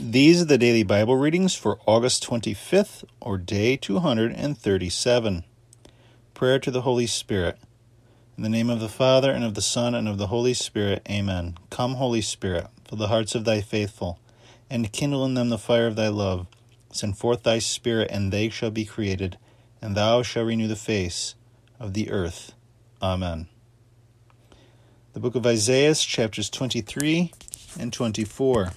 These are the daily Bible readings for August 25th, or day 237. Prayer to the Holy Spirit. In the name of the Father, and of the Son, and of the Holy Spirit, Amen. Come, Holy Spirit, fill the hearts of thy faithful, and kindle in them the fire of thy love. Send forth thy Spirit, and they shall be created, and thou shalt renew the face of the earth. Amen. The book of Isaiah, chapters 23 and 24.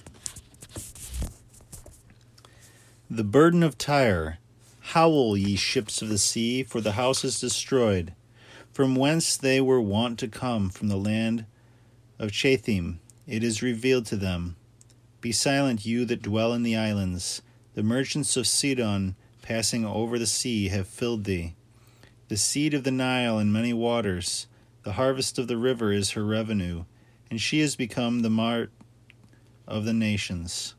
The burden of Tyre. Howl, ye ships of the sea, for the house is destroyed, from whence they were wont to come, from the land of Chathim. It is revealed to them. Be silent, you that dwell in the islands. The merchants of Sidon, passing over the sea, have filled thee. The seed of the Nile and many waters, the harvest of the river is her revenue, and she has become the mart of the nations.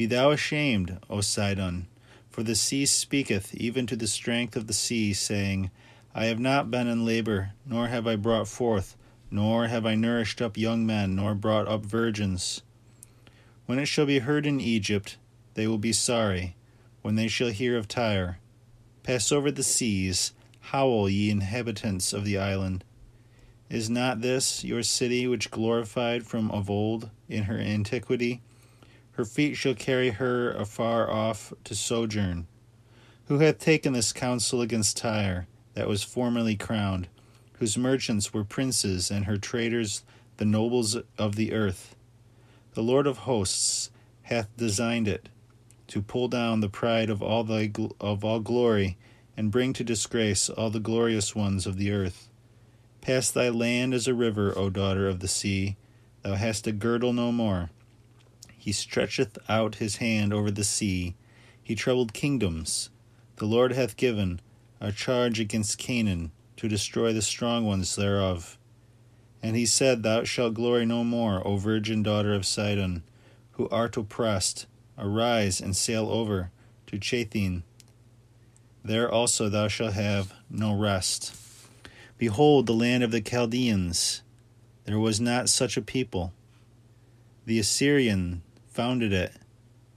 Be thou ashamed, O Sidon, for the sea speaketh even to the strength of the sea, saying, I have not been in labor, nor have I brought forth, nor have I nourished up young men, nor brought up virgins. When it shall be heard in Egypt, they will be sorry, when they shall hear of Tyre. Pass over the seas, howl, ye inhabitants of the island. Is not this your city which glorified from of old in her antiquity? Her feet shall carry her afar off to sojourn. Who hath taken this counsel against Tyre, that was formerly crowned, whose merchants were princes, and her traders the nobles of the earth? The Lord of hosts hath designed it, to pull down the pride of all thy of all glory, and bring to disgrace all the glorious ones of the earth. Pass thy land as a river, O daughter of the sea. Thou hast a girdle no more. He stretcheth out his hand over the sea. He troubled kingdoms. The Lord hath given a charge against Canaan to destroy the strong ones thereof. And he said, Thou shalt glory no more, O virgin daughter of Sidon, who art oppressed. Arise and sail over to Chathim. There also thou shalt have no rest. Behold, the land of the Chaldeans. There was not such a people. The Assyrian founded it.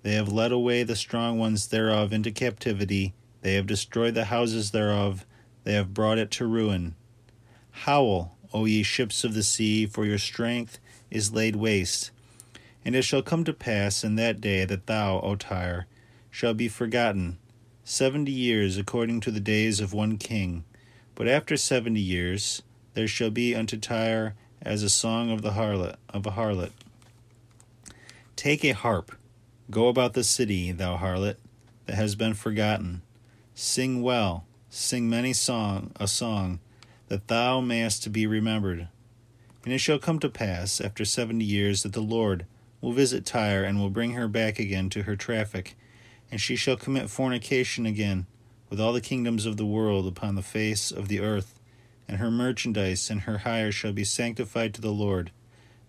They have led away the strong ones thereof into captivity. They have destroyed the houses thereof. They have brought it to ruin. Howl, O ye ships of the sea, for your strength is laid waste. And it shall come to pass in that day that thou, O Tyre, shall be forgotten seventy years according to the days of one king. But after seventy years there shall be unto Tyre as a song of the harlot of a harlot. Take a harp, go about the city, thou harlot, that has been forgotten. Sing well, sing many song a song, that thou mayest be remembered. And it shall come to pass after seventy years that the Lord will visit Tyre and will bring her back again to her traffic, and she shall commit fornication again with all the kingdoms of the world upon the face of the earth, and her merchandise and her hire shall be sanctified to the Lord.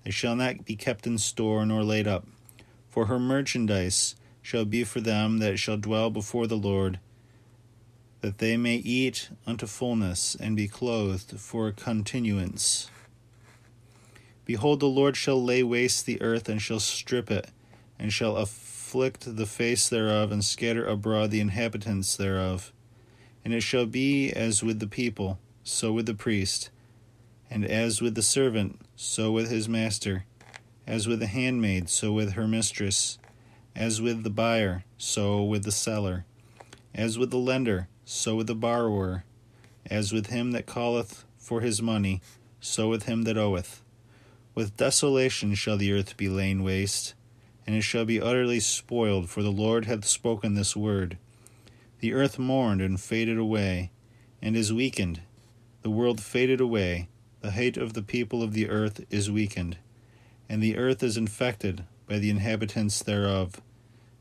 They shall not be kept in store nor laid up for her merchandise shall be for them that shall dwell before the Lord, that they may eat unto fullness and be clothed for continuance. Behold, the Lord shall lay waste the earth and shall strip it, and shall afflict the face thereof, and scatter abroad the inhabitants thereof. And it shall be as with the people, so with the priest, and as with the servant, so with his master as with the handmaid, so with her mistress. As with the buyer, so with the seller. As with the lender, so with the borrower. As with him that calleth for his money, so with him that oweth. With desolation shall the earth be lain waste, and it shall be utterly spoiled, for the Lord hath spoken this word. The earth mourned and faded away, and is weakened. The world faded away. The height of the people of the earth is weakened and the earth is infected by the inhabitants thereof,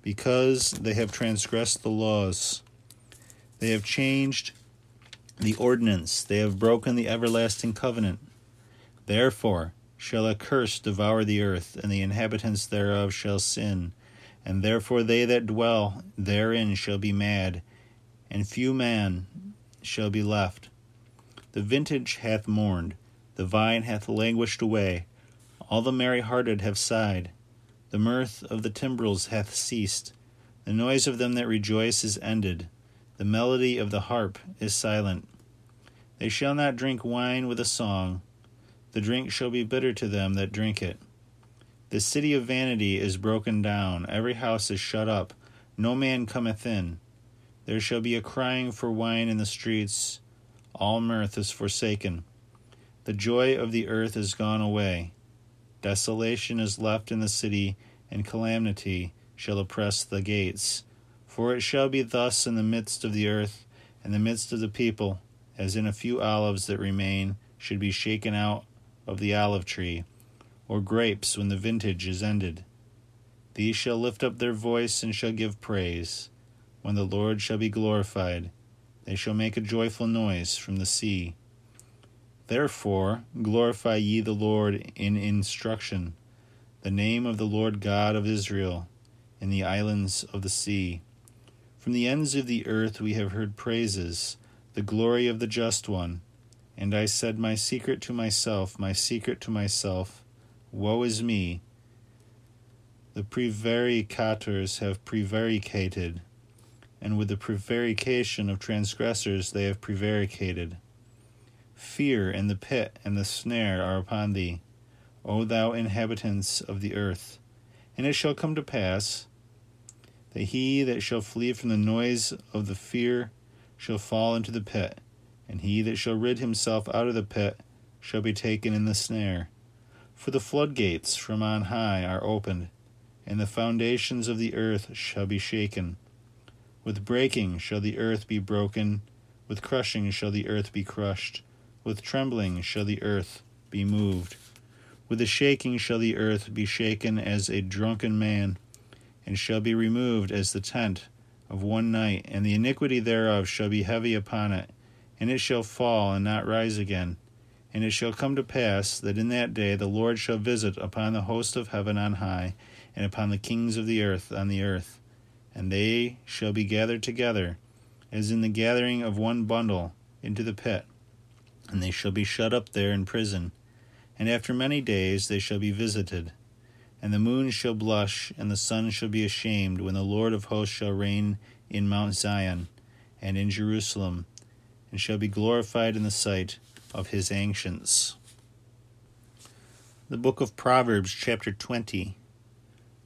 because they have transgressed the laws. They have changed the ordinance, they have broken the everlasting covenant. Therefore shall a curse devour the earth, and the inhabitants thereof shall sin, and therefore they that dwell therein shall be mad, and few man shall be left. The vintage hath mourned, the vine hath languished away all the merry hearted have sighed. The mirth of the timbrels hath ceased. The noise of them that rejoice is ended. The melody of the harp is silent. They shall not drink wine with a song. The drink shall be bitter to them that drink it. The city of vanity is broken down. Every house is shut up. No man cometh in. There shall be a crying for wine in the streets. All mirth is forsaken. The joy of the earth is gone away. Desolation is left in the city, and calamity shall oppress the gates. For it shall be thus in the midst of the earth, in the midst of the people, as in a few olives that remain should be shaken out of the olive tree, or grapes when the vintage is ended. These shall lift up their voice and shall give praise. When the Lord shall be glorified, they shall make a joyful noise from the sea. Therefore, glorify ye the Lord in instruction, the name of the Lord God of Israel, in the islands of the sea. From the ends of the earth we have heard praises, the glory of the just one. And I said, My secret to myself, my secret to myself, Woe is me! The prevaricators have prevaricated, and with the prevarication of transgressors they have prevaricated. Fear and the pit and the snare are upon thee, O thou inhabitants of the earth. And it shall come to pass that he that shall flee from the noise of the fear shall fall into the pit, and he that shall rid himself out of the pit shall be taken in the snare. For the floodgates from on high are opened, and the foundations of the earth shall be shaken. With breaking shall the earth be broken, with crushing shall the earth be crushed with trembling shall the earth be moved. With a shaking shall the earth be shaken as a drunken man, and shall be removed as the tent of one night, and the iniquity thereof shall be heavy upon it, and it shall fall and not rise again. And it shall come to pass that in that day the Lord shall visit upon the host of heaven on high, and upon the kings of the earth on the earth, and they shall be gathered together, as in the gathering of one bundle, into the pit and they shall be shut up there in prison. And after many days they shall be visited. And the moon shall blush, and the sun shall be ashamed, when the Lord of hosts shall reign in Mount Zion and in Jerusalem, and shall be glorified in the sight of his ancients. The book of Proverbs, chapter 20,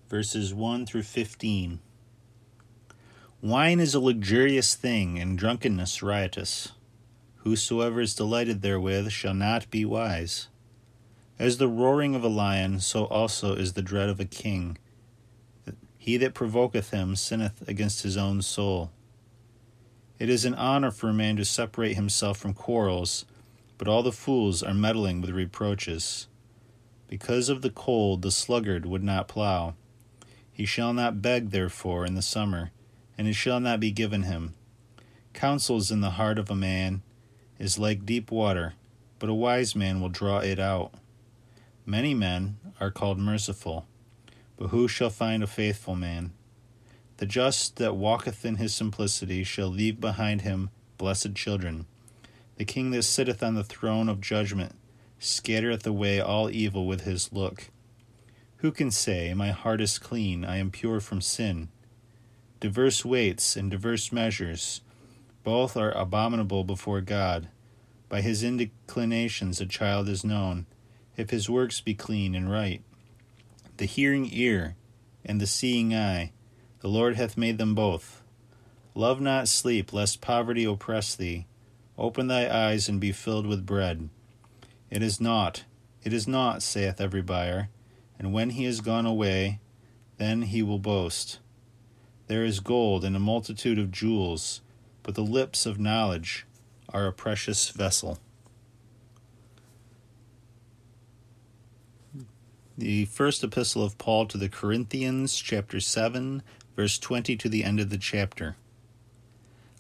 verses 1 through 15. Wine is a luxurious thing, and drunkenness riotous. Whosoever is delighted therewith shall not be wise. As the roaring of a lion, so also is the dread of a king. He that provoketh him sinneth against his own soul. It is an honor for a man to separate himself from quarrels, but all the fools are meddling with reproaches. Because of the cold, the sluggard would not plow. He shall not beg, therefore, in the summer, and it shall not be given him. Counsels in the heart of a man, is like deep water, but a wise man will draw it out. Many men are called merciful, but who shall find a faithful man? The just that walketh in his simplicity shall leave behind him blessed children. The king that sitteth on the throne of judgment scattereth away all evil with his look. Who can say, My heart is clean, I am pure from sin? Diverse weights and diverse measures both are abominable before God. By his inclinations a child is known, if his works be clean and right. The hearing ear and the seeing eye, the Lord hath made them both. Love not sleep, lest poverty oppress thee. Open thy eyes and be filled with bread. It is naught, it is naught, saith every buyer, and when he is gone away, then he will boast. There is gold and a multitude of jewels but the lips of knowledge are a precious vessel. The first epistle of Paul to the Corinthians, chapter 7, verse 20 to the end of the chapter.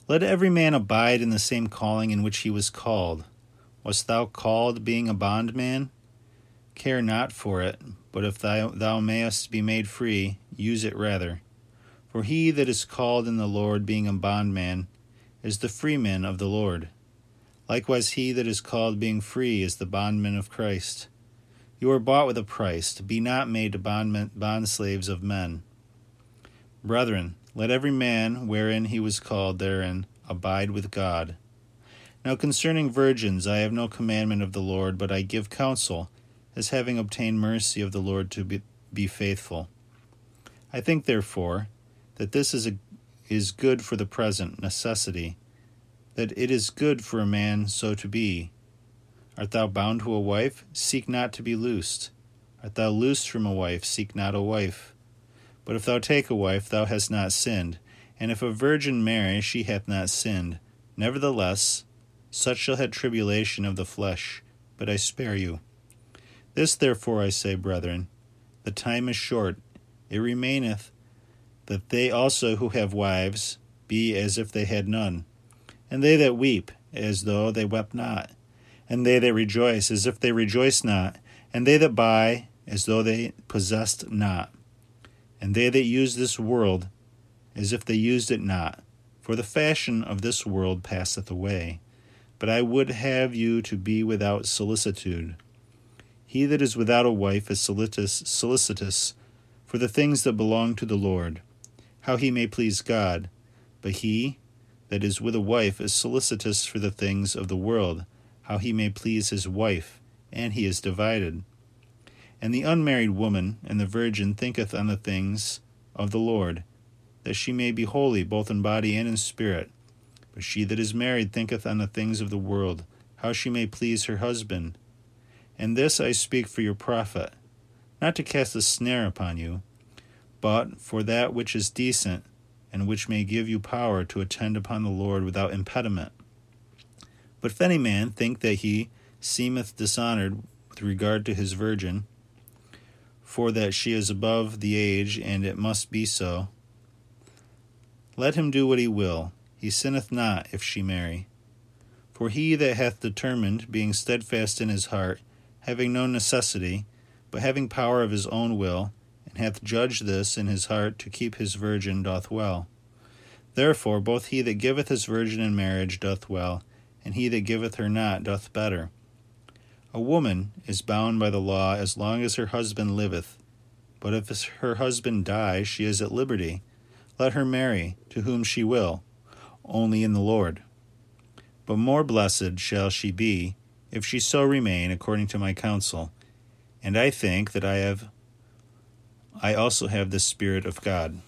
Let every man abide in the same calling in which he was called. Wast thou called being a bondman? Care not for it, but if thou, thou mayest be made free, use it rather. For he that is called in the Lord being a bondman is the freeman of the Lord. Likewise, he that is called being free is the bondman of Christ. You are bought with a price. Be not made to bond, bond slaves of men. Brethren, let every man, wherein he was called, therein abide with God. Now concerning virgins, I have no commandment of the Lord, but I give counsel, as having obtained mercy of the Lord to be, be faithful. I think, therefore, that this is, a, is good for the present necessity, that it is good for a man so to be. Art thou bound to a wife? Seek not to be loosed. Art thou loosed from a wife? Seek not a wife. But if thou take a wife, thou hast not sinned. And if a virgin marry, she hath not sinned. Nevertheless, such shall have tribulation of the flesh, but I spare you. This therefore I say, brethren, the time is short. It remaineth that they also who have wives be as if they had none, and they that weep as though they wept not, and they that rejoice as if they rejoiced not, and they that buy as though they possessed not, and they that use this world as if they used it not. For the fashion of this world passeth away. But I would have you to be without solicitude. He that is without a wife is solicitous, solicitous for the things that belong to the Lord, how he may please God. But he that is with a wife is solicitous for the things of the world, how he may please his wife, and he is divided. And the unmarried woman and the virgin thinketh on the things of the Lord, that she may be holy both in body and in spirit. But she that is married thinketh on the things of the world, how she may please her husband. And this I speak for your profit, not to cast a snare upon you, but for that which is decent, and which may give you power to attend upon the Lord without impediment. But if any man think that he seemeth dishonored with regard to his virgin, for that she is above the age, and it must be so, let him do what he will, he sinneth not if she marry. For he that hath determined, being steadfast in his heart, having no necessity, but having power of his own will, and hath judged this in his heart to keep his virgin, doth well. Therefore both he that giveth his virgin in marriage doth well, and he that giveth her not doth better. A woman is bound by the law as long as her husband liveth, but if her husband die, she is at liberty let her marry to whom she will, only in the Lord. But more blessed shall she be if she so remain according to my counsel. And I think that I have I also have the Spirit of God.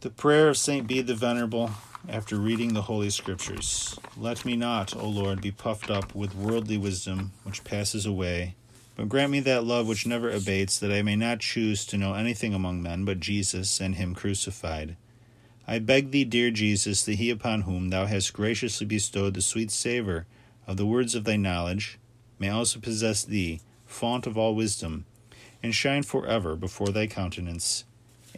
The prayer of Saint Bede the Venerable after reading the Holy Scriptures. Let me not, O Lord, be puffed up with worldly wisdom which passes away but grant me that love which never abates, that I may not choose to know anything among men but Jesus and Him crucified. I beg thee, dear Jesus, that he upon whom thou hast graciously bestowed the sweet savour of the words of thy knowledge may also possess thee, fount of all wisdom, and shine forever before thy countenance.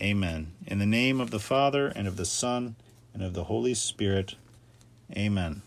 Amen. In the name of the Father, and of the Son, and of the Holy Spirit. Amen.